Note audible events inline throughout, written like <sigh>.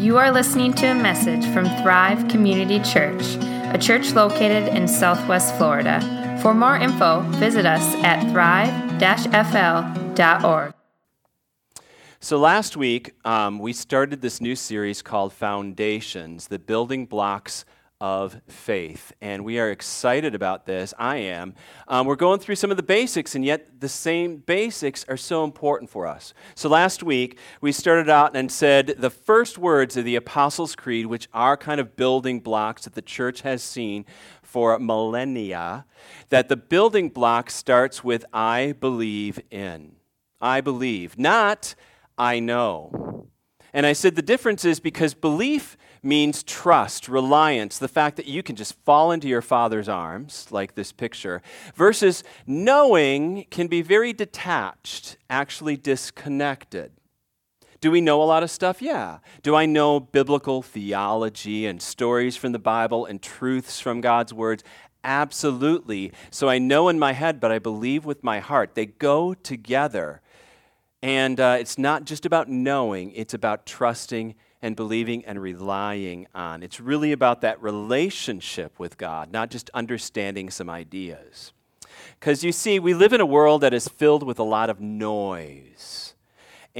You are listening to a message from Thrive Community Church, a church located in Southwest Florida. For more info, visit us at thrive-fl.org. So last week, um, we started this new series called Foundations, the building blocks of faith. And we are excited about this. I am. Um, we're going through some of the basics, and yet the same basics are so important for us. So last week, we started out and said the first words of the Apostles' Creed, which are kind of building blocks that the church has seen for millennia, that the building block starts with I believe in. I believe, not I know. And I said the difference is because belief means trust, reliance, the fact that you can just fall into your father's arms, like this picture, versus knowing can be very detached, actually disconnected. Do we know a lot of stuff? Yeah. Do I know biblical theology and stories from the Bible and truths from God's words? Absolutely. So I know in my head, but I believe with my heart. They go together. And uh, it's not just about knowing, it's about trusting and believing and relying on. It's really about that relationship with God, not just understanding some ideas. Because you see, we live in a world that is filled with a lot of noise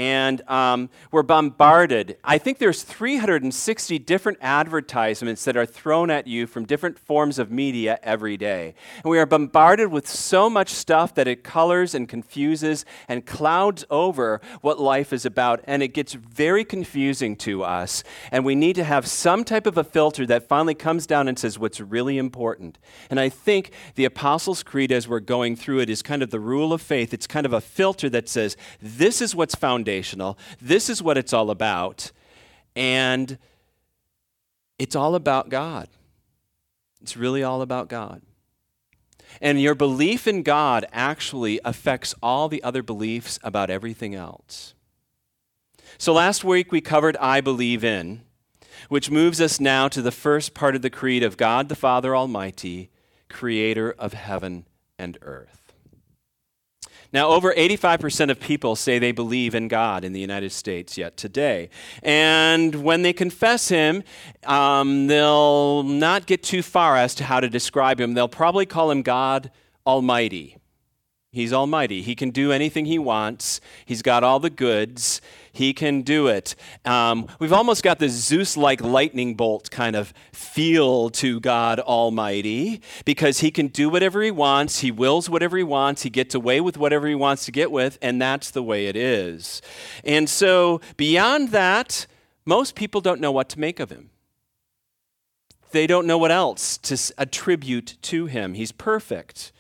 and um, we're bombarded. I think there's 360 different advertisements that are thrown at you from different forms of media every day. And we are bombarded with so much stuff that it colors and confuses and clouds over what life is about. And it gets very confusing to us. And we need to have some type of a filter that finally comes down and says what's really important. And I think the Apostles' Creed, as we're going through it, is kind of the rule of faith. It's kind of a filter that says this is what's found foundational. This is what it's all about. And it's all about God. It's really all about God. And your belief in God actually affects all the other beliefs about everything else. So last week we covered I believe in, which moves us now to the first part of the creed of God the Father Almighty, creator of heaven and earth. Now, over 85% of people say they believe in God in the United States yet today. And when they confess Him, um, they'll not get too far as to how to describe Him. They'll probably call Him God Almighty. He's almighty. He can do anything he wants. He's got all the goods. He can do it. Um, we've almost got this Zeus like lightning bolt kind of feel to God Almighty because he can do whatever he wants. He wills whatever he wants. He gets away with whatever he wants to get with, and that's the way it is. And so, beyond that, most people don't know what to make of him. They don't know what else to attribute to him. He's perfect,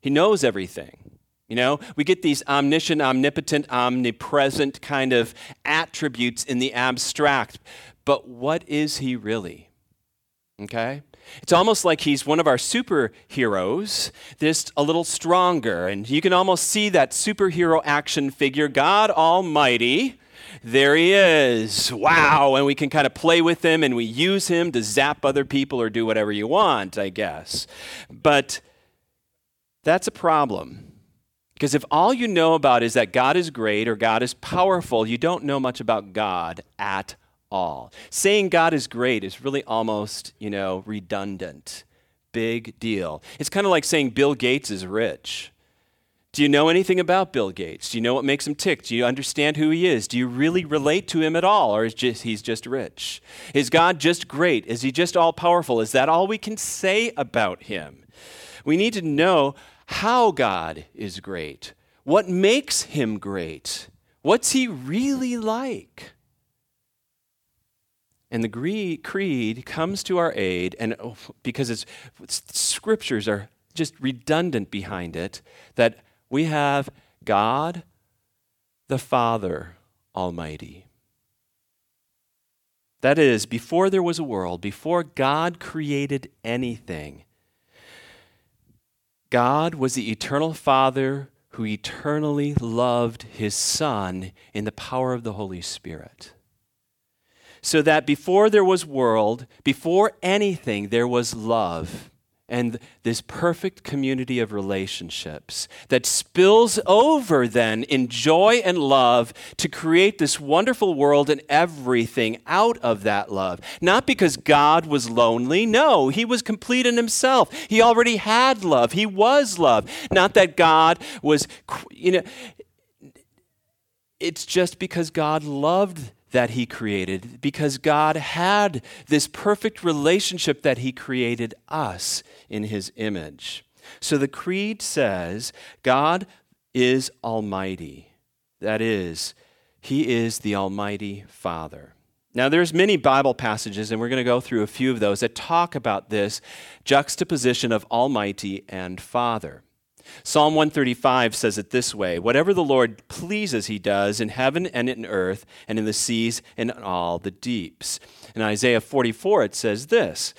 he knows everything. You know, we get these omniscient, omnipotent, omnipresent kind of attributes in the abstract. But what is he really? Okay? It's almost like he's one of our superheroes, just a little stronger. And you can almost see that superhero action figure, God Almighty. There he is. Wow. And we can kind of play with him and we use him to zap other people or do whatever you want, I guess. But that's a problem because if all you know about is that God is great or God is powerful, you don't know much about God at all. Saying God is great is really almost, you know, redundant. Big deal. It's kind of like saying Bill Gates is rich. Do you know anything about Bill Gates? Do you know what makes him tick? Do you understand who he is? Do you really relate to him at all? Or is just, he's just rich? Is God just great? Is he just all powerful? Is that all we can say about him? We need to know how God is great, what makes him great, what's he really like. And the creed comes to our aid, and oh, because it's, scriptures are just redundant behind it, that we have God the Father Almighty. That is, before there was a world, before God created anything, God was the eternal Father who eternally loved his Son in the power of the Holy Spirit. So that before there was world, before anything, there was love. And this perfect community of relationships that spills over then in joy and love to create this wonderful world and everything out of that love. Not because God was lonely, no, he was complete in himself. He already had love, he was love. Not that God was, you know, it's just because God loved that he created because God had this perfect relationship that he created us in his image. So the creed says God is almighty. That is, he is the almighty Father. Now there's many Bible passages and we're going to go through a few of those that talk about this juxtaposition of almighty and father. Psalm 135 says it this way Whatever the Lord pleases, he does in heaven and in earth, and in the seas and in all the deeps. In Isaiah 44, it says this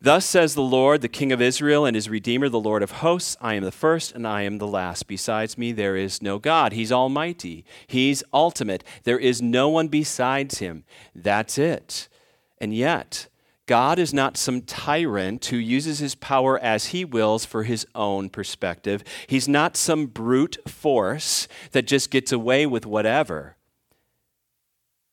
Thus says the Lord, the King of Israel and his Redeemer, the Lord of hosts I am the first and I am the last. Besides me, there is no God. He's almighty, He's ultimate. There is no one besides Him. That's it. And yet, God is not some tyrant who uses his power as he wills for his own perspective. He's not some brute force that just gets away with whatever.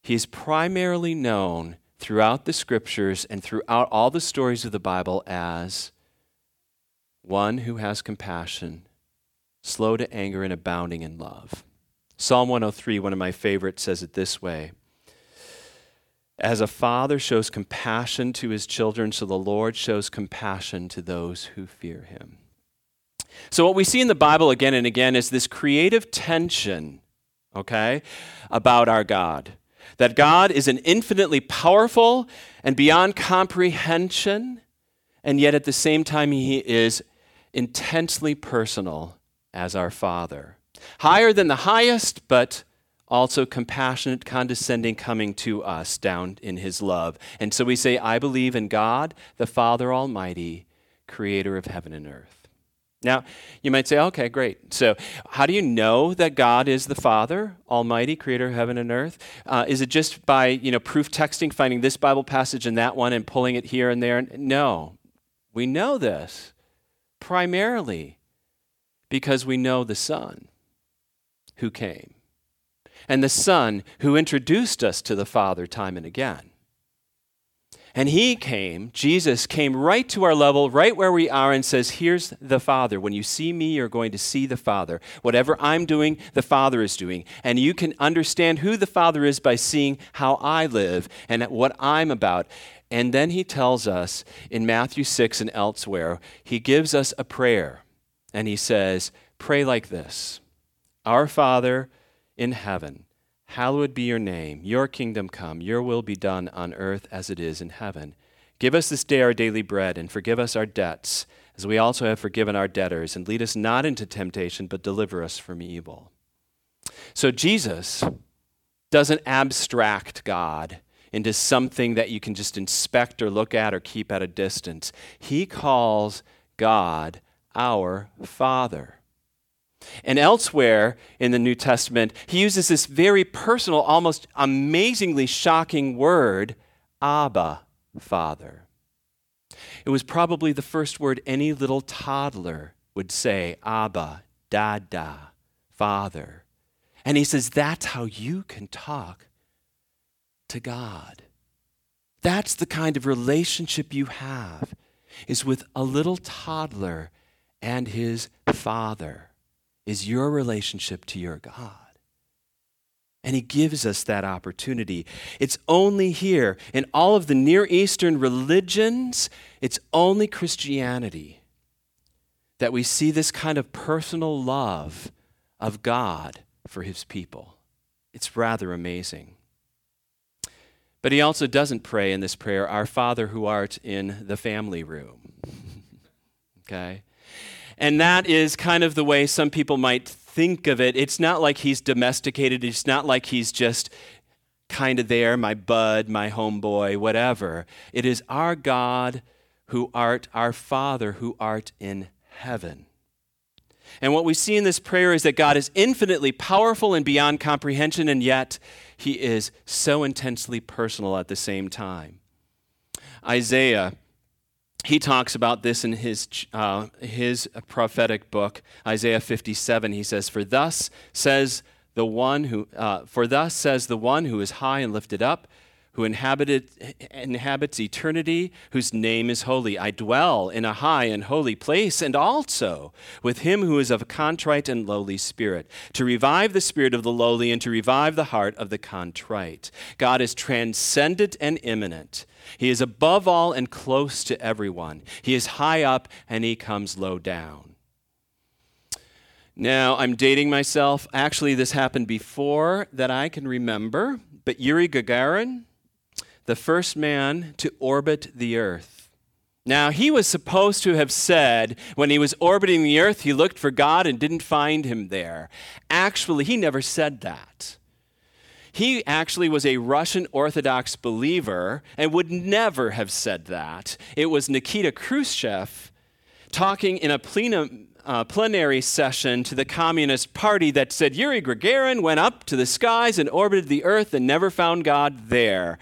He's primarily known throughout the scriptures and throughout all the stories of the Bible as one who has compassion, slow to anger, and abounding in love. Psalm 103, one of my favorites, says it this way as a father shows compassion to his children, so the Lord shows compassion to those who fear him. So, what we see in the Bible again and again is this creative tension, okay, about our God. That God is an infinitely powerful and beyond comprehension, and yet at the same time, He is intensely personal as our Father. Higher than the highest, but also compassionate, condescending, coming to us down in his love. And so we say, I believe in God, the Father Almighty, creator of heaven and earth. Now, you might say, okay, great. So, how do you know that God is the Father, Almighty, Creator of heaven and earth? Uh, is it just by you know proof texting, finding this Bible passage and that one, and pulling it here and there? No, we know this primarily because we know the Son who came and the Son who introduced us to the Father time and again. And he came, Jesus came right to our level, right where we are, and says, Here's the Father. When you see me, you're going to see the Father. Whatever I'm doing, the Father is doing. And you can understand who the Father is by seeing how I live and what I'm about. And then he tells us in Matthew 6 and elsewhere, he gives us a prayer. And he says, Pray like this Our Father, in heaven. Hallowed be your name. Your kingdom come. Your will be done on earth as it is in heaven. Give us this day our daily bread, and forgive us our debts, as we also have forgiven our debtors. And lead us not into temptation, but deliver us from evil. So Jesus doesn't abstract God into something that you can just inspect or look at or keep at a distance. He calls God our Father. And elsewhere in the New Testament, he uses this very personal, almost amazingly shocking word, Abba, Father. It was probably the first word any little toddler would say, Abba, Dada, Father. And he says, that's how you can talk to God. That's the kind of relationship you have, is with a little toddler and his father is your relationship to your God. And he gives us that opportunity. It's only here in all of the Near Eastern religions, it's only Christianity that we see this kind of personal love of God for his people. It's rather amazing. But he also doesn't pray in this prayer, Our Father who art in the family room. <laughs> okay? And that is kind of the way some people might think of it. It's not like he's domesticated, it's not like he's just kind of there, my bud, my homeboy, whatever. It is our God who art our Father who art in heaven. And what we see in this prayer is that God is infinitely powerful and beyond comprehension, and yet he is so intensely personal at the same time. Isaiah he talks about this in his, uh, his prophetic book, Isaiah 57. He says, For thus says the one who, uh, for thus says the one who is high and lifted up, who inhabited, inhabits eternity, whose name is holy. I dwell in a high and holy place, and also with him who is of a contrite and lowly spirit, to revive the spirit of the lowly and to revive the heart of the contrite. God is transcendent and immanent. He is above all and close to everyone. He is high up and he comes low down. Now, I'm dating myself. Actually, this happened before that I can remember, but Yuri Gagarin, the first man to orbit the earth. Now, he was supposed to have said when he was orbiting the earth, he looked for God and didn't find him there. Actually, he never said that. He actually was a Russian Orthodox believer and would never have said that. It was Nikita Khrushchev talking in a plenum, uh, plenary session to the Communist Party that said Yuri Gagarin went up to the skies and orbited the earth and never found God there.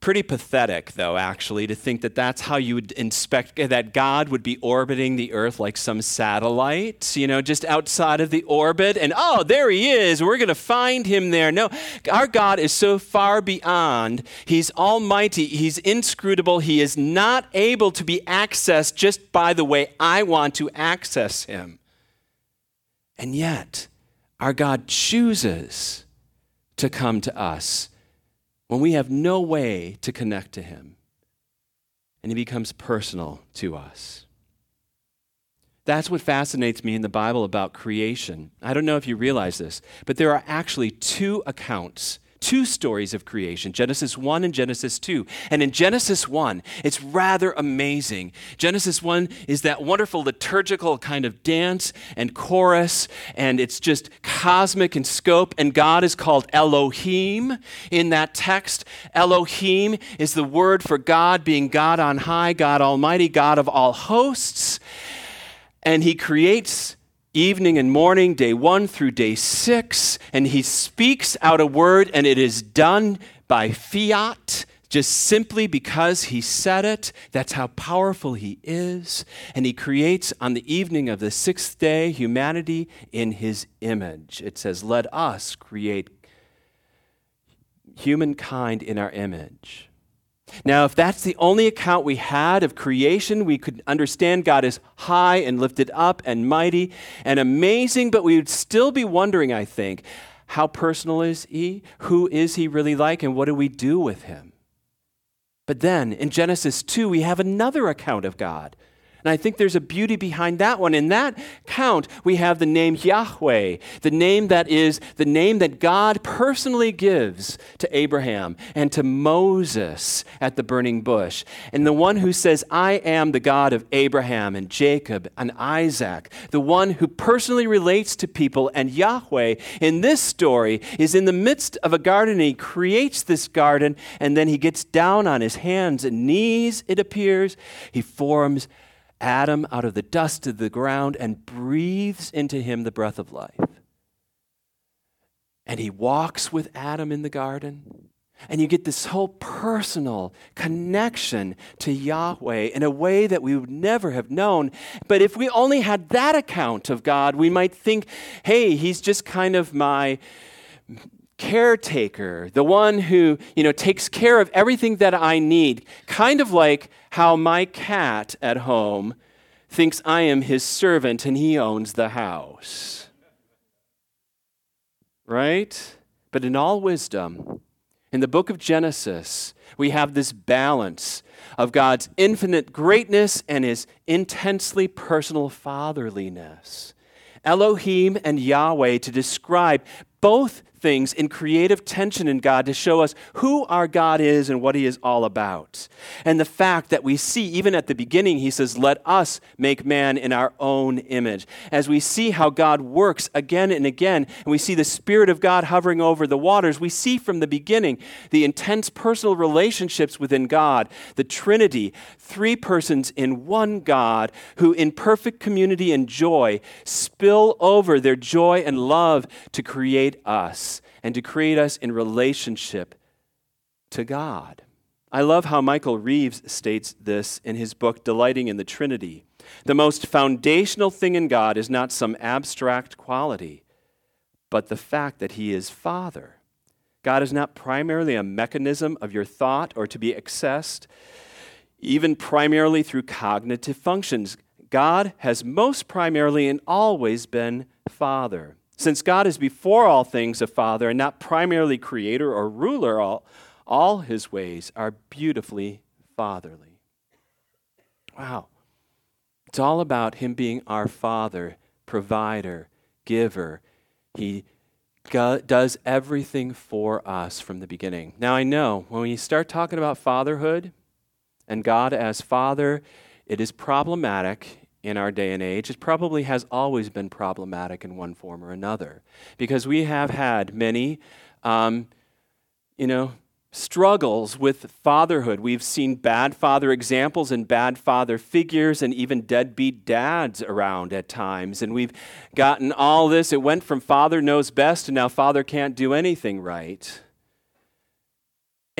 Pretty pathetic, though, actually, to think that that's how you would inspect, that God would be orbiting the earth like some satellite, you know, just outside of the orbit, and oh, there he is, we're going to find him there. No, our God is so far beyond. He's almighty, he's inscrutable, he is not able to be accessed just by the way I want to access him. And yet, our God chooses to come to us when we have no way to connect to Him and He becomes personal to us. That's what fascinates me in the Bible about creation. I don't know if you realize this, but there are actually two accounts two stories of creation Genesis 1 and Genesis 2. And in Genesis 1, it's rather amazing. Genesis 1 is that wonderful liturgical kind of dance and chorus, and it's just cosmic in scope. And God is called Elohim in that text. Elohim is the word for God being God on high, God Almighty, God of all hosts. And He creates evening and morning, day one through day six, and he speaks out a word, and it is done by fiat, just simply because he said it. That's how powerful he is. And he creates on the evening of the sixth day humanity in his image. It says, Let us create humankind in our image. Now, if that's the only account we had of creation, we could understand God is high and lifted up and mighty and amazing, but we would still be wondering, I think, how personal is He? Who is He really like? And what do we do with Him? But then in Genesis 2, we have another account of God and I think there's a beauty behind that one. In that count, we have the name Yahweh, the name that is the name that God personally gives to Abraham and to Moses at the burning bush. And the one who says, I am the God of Abraham and Jacob and Isaac, the one who personally relates to people. And Yahweh in this story is in the midst of a garden. And he creates this garden and then he gets down on his hands and knees, it appears. He forms Adam out of the dust of the ground and breathes into him the breath of life. And he walks with Adam in the garden. And you get this whole personal connection to Yahweh in a way that we would never have known. But if we only had that account of God, we might think, hey, he's just kind of my caretaker, the one who, you know, takes care of everything that I need. Kind of like how my cat at home thinks I am his servant and he owns the house. Right? But in all wisdom, in the book of Genesis, we have this balance of God's infinite greatness and his intensely personal fatherliness. Elohim and Yahweh to describe both things in creative tension in God to show us who our God is and what He is all about. And the fact that we see, even at the beginning, He says, Let us make man in our own image. As we see how God works again and again, and we see the Spirit of God hovering over the waters, we see from the beginning the intense personal relationships within God, the Trinity, three persons in one God who, in perfect community and joy, spill over their joy and love to create us and to create us in relationship to God. I love how Michael Reeves states this in his book, Delighting in the Trinity. The most foundational thing in God is not some abstract quality, but the fact that He is Father. God is not primarily a mechanism of your thought or to be accessed, even primarily through cognitive functions. God has most primarily and always been Father. Since God is before all things a Father and not primarily creator or ruler, all, all his ways are beautifully fatherly. Wow. It's all about him being our Father, provider, giver. He does everything for us from the beginning. Now, I know when we start talking about fatherhood and God as Father, it is problematic in our day and age. It probably has always been problematic in one form or another because we have had many, um, you know, struggles with fatherhood. We've seen bad father examples and bad father figures and even deadbeat dads around at times. And we've gotten all this. It went from father knows best to now father can't do anything right.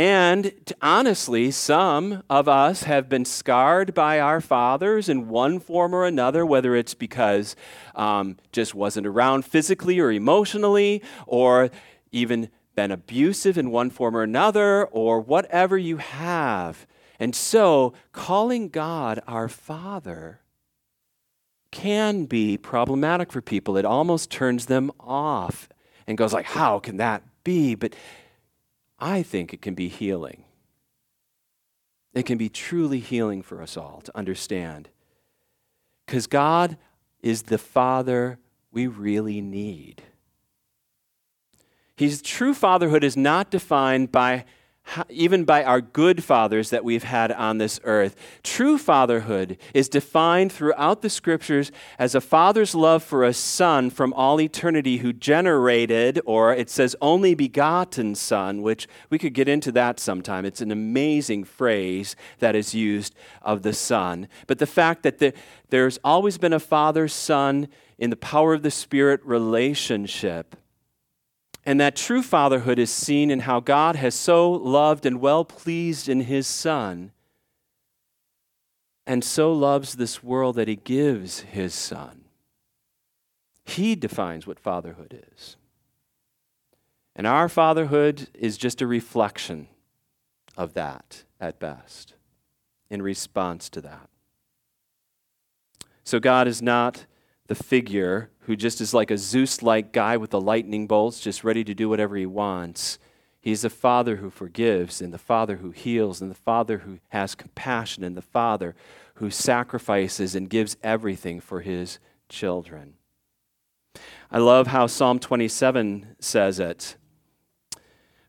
And honestly, some of us have been scarred by our fathers in one form or another, whether it's because um, just wasn't around physically or emotionally, or even been abusive in one form or another, or whatever you have. And so, calling God our Father can be problematic for people. It almost turns them off and goes like, "How can that be?" But I think it can be healing. It can be truly healing for us all to understand. Because God is the Father we really need. His true fatherhood is not defined by even by our good fathers that we've had on this earth. True fatherhood is defined throughout the scriptures as a father's love for a son from all eternity who generated, or it says only begotten son, which we could get into that sometime. It's an amazing phrase that is used of the son. But the fact that the, there's always been a father son in the power of the Spirit relationship and that true fatherhood is seen in how God has so loved and well pleased in his Son, and so loves this world that he gives his Son. He defines what fatherhood is. And our fatherhood is just a reflection of that at best, in response to that. So God is not the figure who just is like a Zeus like guy with the lightning bolts, just ready to do whatever he wants. He's the Father who forgives, and the Father who heals, and the Father who has compassion, and the Father who sacrifices and gives everything for his children. I love how Psalm 27 says it.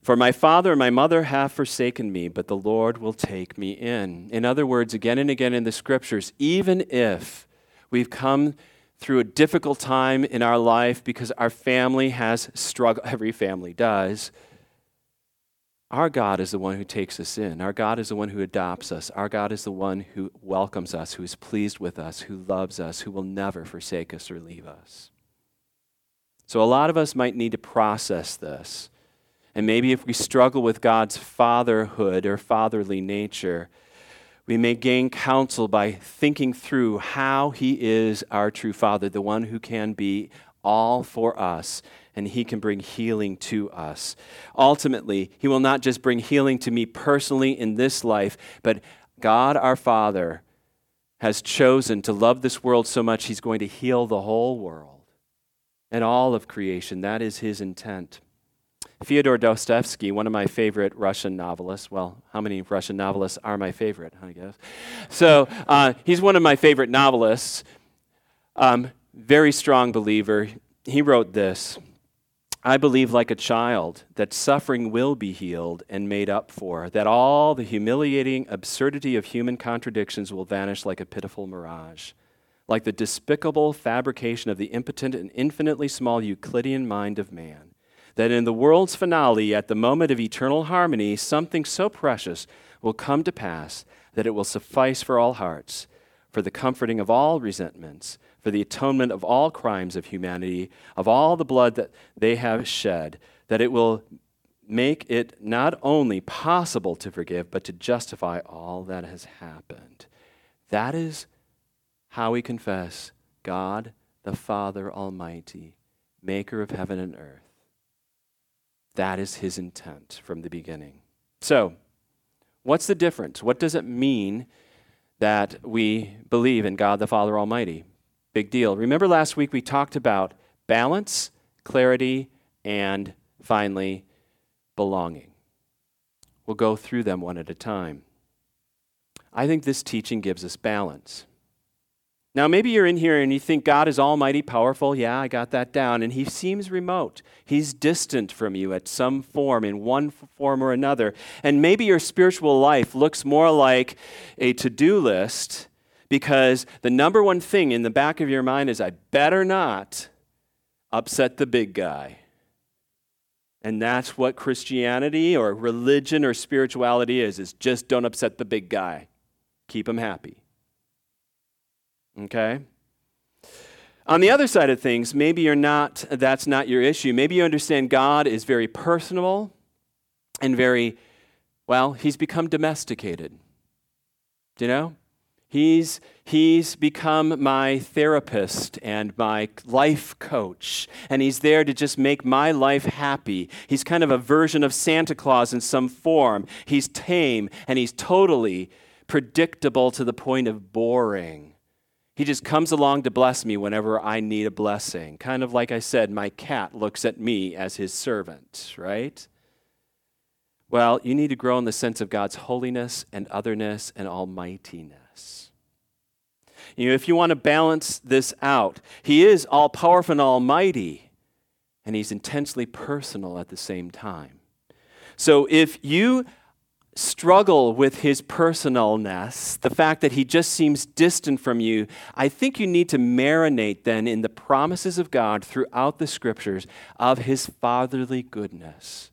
For my father and my mother have forsaken me, but the Lord will take me in. In other words, again and again in the scriptures, even if we've come through a difficult time in our life because our family has struggled, every family does. Our God is the one who takes us in. Our God is the one who adopts us. Our God is the one who welcomes us, who is pleased with us, who loves us, who will never forsake us or leave us. So, a lot of us might need to process this. And maybe if we struggle with God's fatherhood or fatherly nature, we may gain counsel by thinking through how He is our true Father, the one who can be all for us, and He can bring healing to us. Ultimately, He will not just bring healing to me personally in this life, but God our Father has chosen to love this world so much, He's going to heal the whole world and all of creation. That is His intent. Fyodor Dostoevsky, one of my favorite Russian novelists. Well, how many Russian novelists are my favorite, I guess? So uh, he's one of my favorite novelists. Um, very strong believer. He wrote this I believe, like a child, that suffering will be healed and made up for, that all the humiliating absurdity of human contradictions will vanish like a pitiful mirage, like the despicable fabrication of the impotent and infinitely small Euclidean mind of man that in the world's finale, at the moment of eternal harmony, something so precious will come to pass that it will suffice for all hearts, for the comforting of all resentments, for the atonement of all crimes of humanity, of all the blood that they have shed, that it will make it not only possible to forgive, but to justify all that has happened. That is how we confess God, the Father Almighty, maker of heaven and earth. That is his intent from the beginning. So, what's the difference? What does it mean that we believe in God the Father Almighty? Big deal. Remember last week we talked about balance, clarity, and finally, belonging. We'll go through them one at a time. I think this teaching gives us balance. Now, maybe you're in here and you think God is almighty, powerful. Yeah, I got that down. And he seems remote. He's distant from you at some form, in one form or another. And maybe your spiritual life looks more like a to do list because the number one thing in the back of your mind is, I better not upset the big guy. And that's what Christianity or religion or spirituality is, is just don't upset the big guy. Keep him happy. Okay? On the other side of things, maybe you're not that's not your issue. Maybe you understand God is very personal and very well, he's become domesticated. Do you know? He's, he's become my therapist and my life coach, and he's there to just make my life happy. He's kind of a version of Santa Claus in some form. He's tame and he's totally predictable to the point of boring. He just comes along to bless me whenever I need a blessing. Kind of like I said, my cat looks at me as his servant, right? Well, you need to grow in the sense of God's holiness and otherness and almightiness. You know, if you want to balance this out, He is all powerful and almighty, and He's intensely personal at the same time. So if you struggle with His personalness, the fact that He just seems distant from you, I think you need to marinate then in the promises of God throughout the scriptures of His fatherly goodness.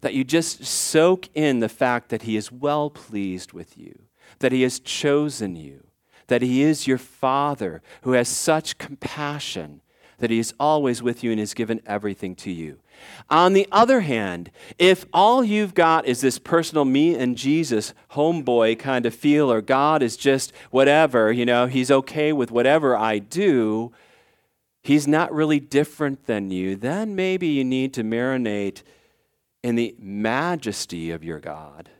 That you just soak in the fact that He is well pleased with you, that He has chosen you that He is your Father who has such compassion that He is always with you and has given everything to you. On the other hand, if all you've got is this personal me and Jesus homeboy kind of feel, or God is just whatever, you know, He's okay with whatever I do, He's not really different than you, then maybe you need to marinate in the majesty of your God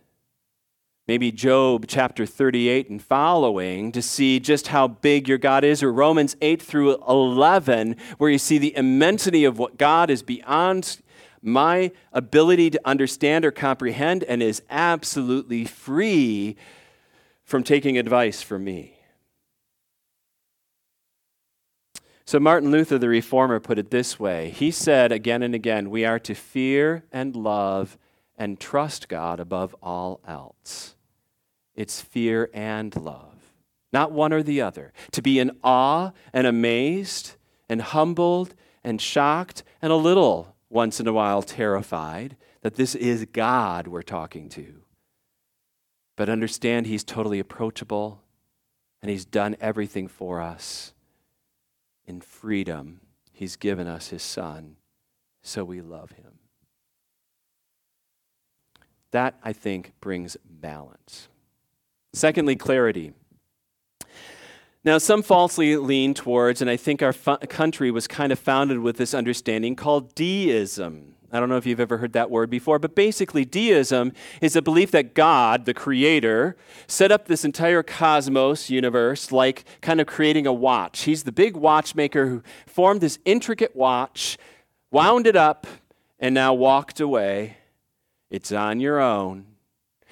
maybe Job chapter 38 and following to see just how big your God is, or Romans 8 through 11, where you see the immensity of what God is beyond my ability to understand or comprehend and is absolutely free from taking advice from me. So, Martin Luther, the reformer, put it this way. He said again and again, We are to fear and love and trust God above all else it's fear and love, not one or the other. To be in awe and amazed and humbled and shocked and a little, once in a while, terrified that this is God we're talking to. But understand He's totally approachable and He's done everything for us. In freedom, He's given us His Son, so we love Him. That, I think, brings balance. Secondly, clarity. Now, some falsely lean towards, and I think our fu- country was kind of founded with this understanding called deism. I don't know if you've ever heard that word before, but basically, deism is a belief that God, the creator, set up this entire cosmos universe like kind of creating a watch. He's the big watchmaker who formed this intricate watch, wound it up, and now walked away. It's on your own.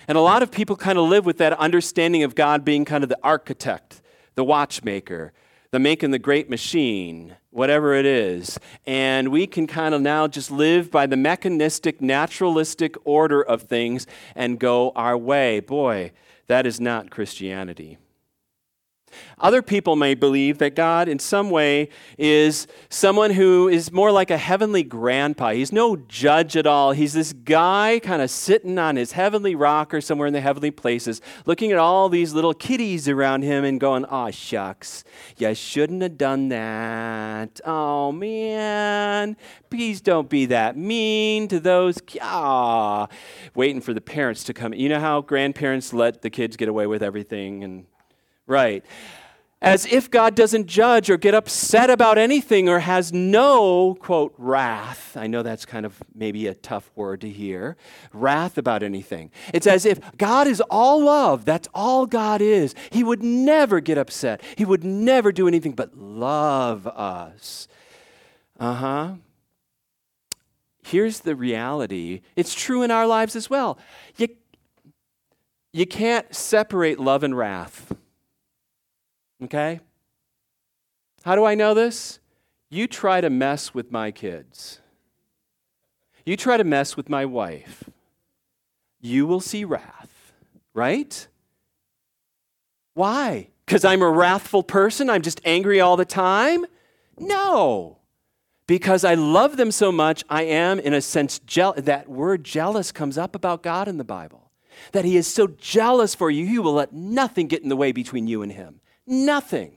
And a lot of people kind of live with that understanding of God being kind of the architect, the watchmaker, the making the great machine, whatever it is. And we can kind of now just live by the mechanistic, naturalistic order of things and go our way. Boy, that is not Christianity. Other people may believe that God, in some way, is someone who is more like a heavenly grandpa. He's no judge at all. He's this guy kind of sitting on his heavenly rock or somewhere in the heavenly places, looking at all these little kitties around him and going, Aw, shucks, you shouldn't have done that. Oh, man, please don't be that mean to those. Ah, waiting for the parents to come. You know how grandparents let the kids get away with everything and right. As if God doesn't judge or get upset about anything or has no, quote, wrath. I know that's kind of maybe a tough word to hear. Wrath about anything. It's as if God is all love. That's all God is. He would never get upset, He would never do anything but love us. Uh huh. Here's the reality it's true in our lives as well. You, you can't separate love and wrath. Okay? How do I know this? You try to mess with my kids. You try to mess with my wife. You will see wrath, right? Why? Because I'm a wrathful person? I'm just angry all the time? No. Because I love them so much, I am, in a sense, jealous. That word jealous comes up about God in the Bible. That He is so jealous for you, He will let nothing get in the way between you and Him. Nothing.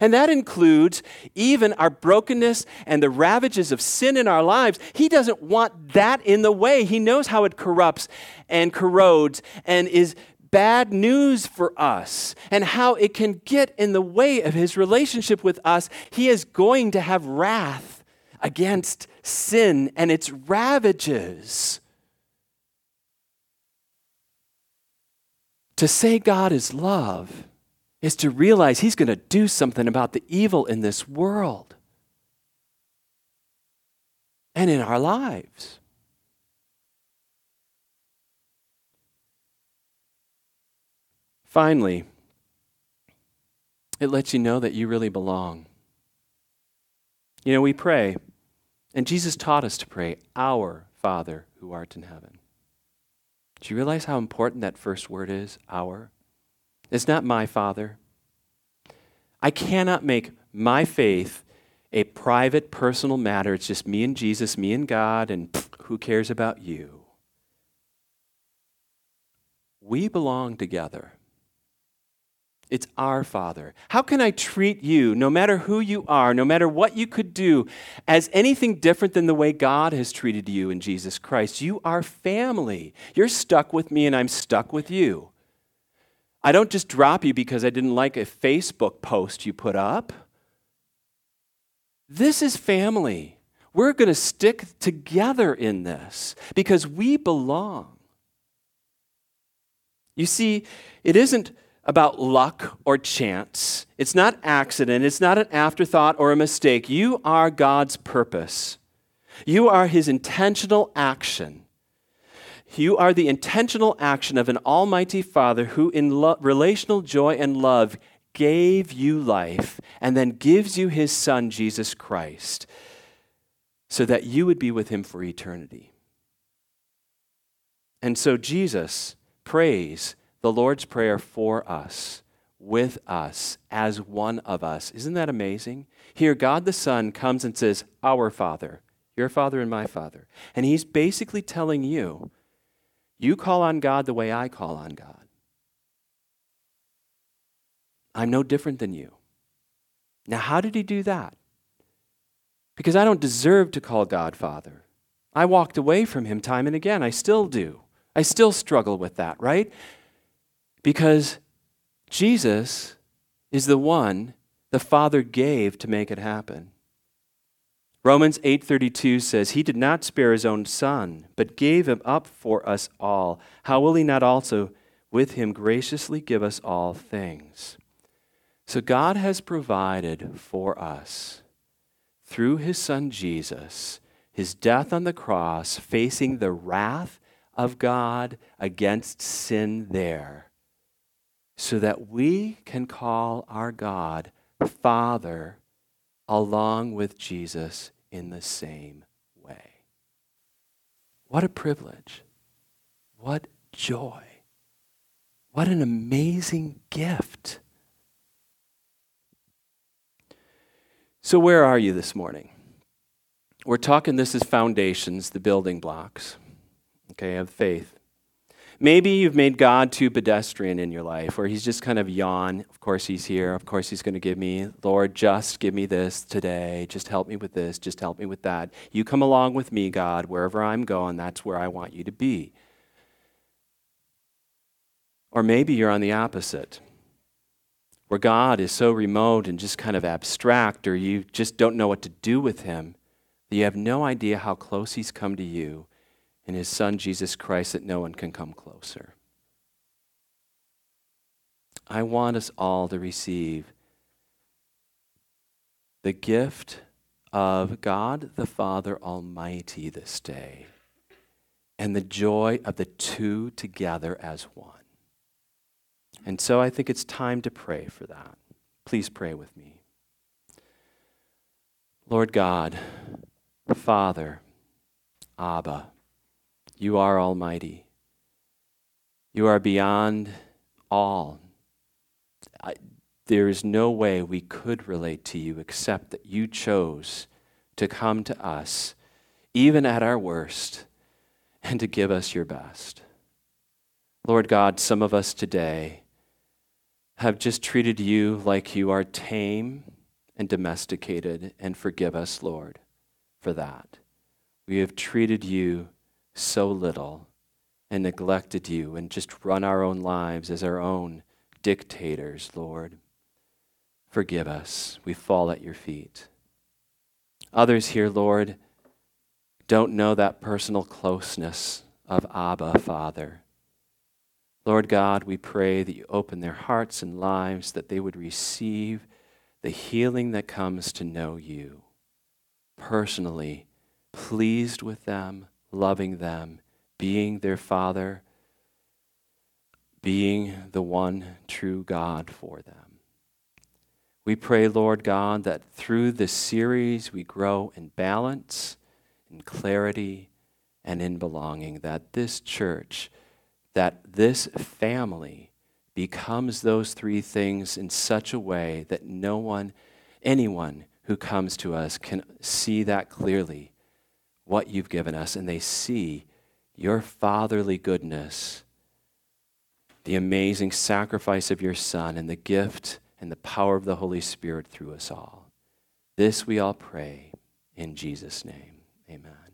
And that includes even our brokenness and the ravages of sin in our lives. He doesn't want that in the way. He knows how it corrupts and corrodes and is bad news for us and how it can get in the way of his relationship with us. He is going to have wrath against sin and its ravages. To say God is love is to realize He's going to do something about the evil in this world and in our lives. Finally, it lets you know that you really belong. You know, we pray, and Jesus taught us to pray, Our Father who art in heaven. Do you realize how important that first word is, our? It's not my Father. I cannot make my faith a private, personal matter. It's just me and Jesus, me and God, and who cares about you? We belong together. It's our Father. How can I treat you, no matter who you are, no matter what you could do, as anything different than the way God has treated you in Jesus Christ? You are family. You're stuck with me, and I'm stuck with you. I don't just drop you because I didn't like a Facebook post you put up. This is family. We're going to stick together in this because we belong. You see, it isn't about luck or chance. It's not accident. It's not an afterthought or a mistake. You are God's purpose. You are His intentional action. You are the intentional action of an Almighty Father who, in lo- relational joy and love, gave you life and then gives you His Son, Jesus Christ, so that you would be with Him for eternity. And so Jesus prays the Lord's Prayer for us, with us, as one of us. Isn't that amazing? Here, God the Son comes and says, Our Father, your Father and my Father. And He's basically telling you, you call on God the way I call on God. I'm no different than you. Now, how did he do that? Because I don't deserve to call God Father. I walked away from him time and again. I still do. I still struggle with that, right? Because Jesus is the one the Father gave to make it happen. Romans 8:32 says, "He did not spare his own son, but gave him up for us all. How will he not also with him graciously give us all things?" So God has provided for us through his son Jesus, his death on the cross, facing the wrath of God against sin there, so that we can call our God Father along with Jesus in the same way. What a privilege. What joy. What an amazing gift. So, where are you this morning? We're talking this is foundations, the building blocks, okay, of faith. Maybe you've made God too pedestrian in your life, where He's just kind of yawn. Of course, He's here. Of course, He's going to give me, Lord, just give me this today. Just help me with this. Just help me with that. You come along with me, God. Wherever I'm going, that's where I want you to be. Or maybe you're on the opposite where God is so remote and just kind of abstract, or you just don't know what to do with him, that you have no idea how close he's come to you in his son Jesus Christ that no one can come closer. I want us all to receive the gift of God the Father Almighty this day and the joy of the two together as one. And so I think it's time to pray for that. Please pray with me. Lord God, Father, Abba, you are almighty. You are beyond all. I, there is no way we could relate to you except that you chose to come to us, even at our worst, and to give us your best. Lord God, some of us today have just treated you like you are tame and domesticated, and forgive us, Lord, for that. We have treated you so little and neglected you and just run our own lives as our own dictators, Lord. Forgive us. We fall at your feet. Others here, Lord, don't know that personal closeness of Abba, Father. Lord God, we pray that you open their hearts and lives, that they would receive the healing that comes to know you personally, pleased with them, loving them, being their Father, being the one true God for them. We pray, Lord God, that through this series we grow in balance, in clarity, and in belonging, that this church that this family becomes those three things in such a way that no one, anyone who comes to us can see that clearly, what you've given us, and they see your fatherly goodness, the amazing sacrifice of your Son, and the gift and the power of the Holy Spirit through us all. This we all pray in Jesus' name. Amen.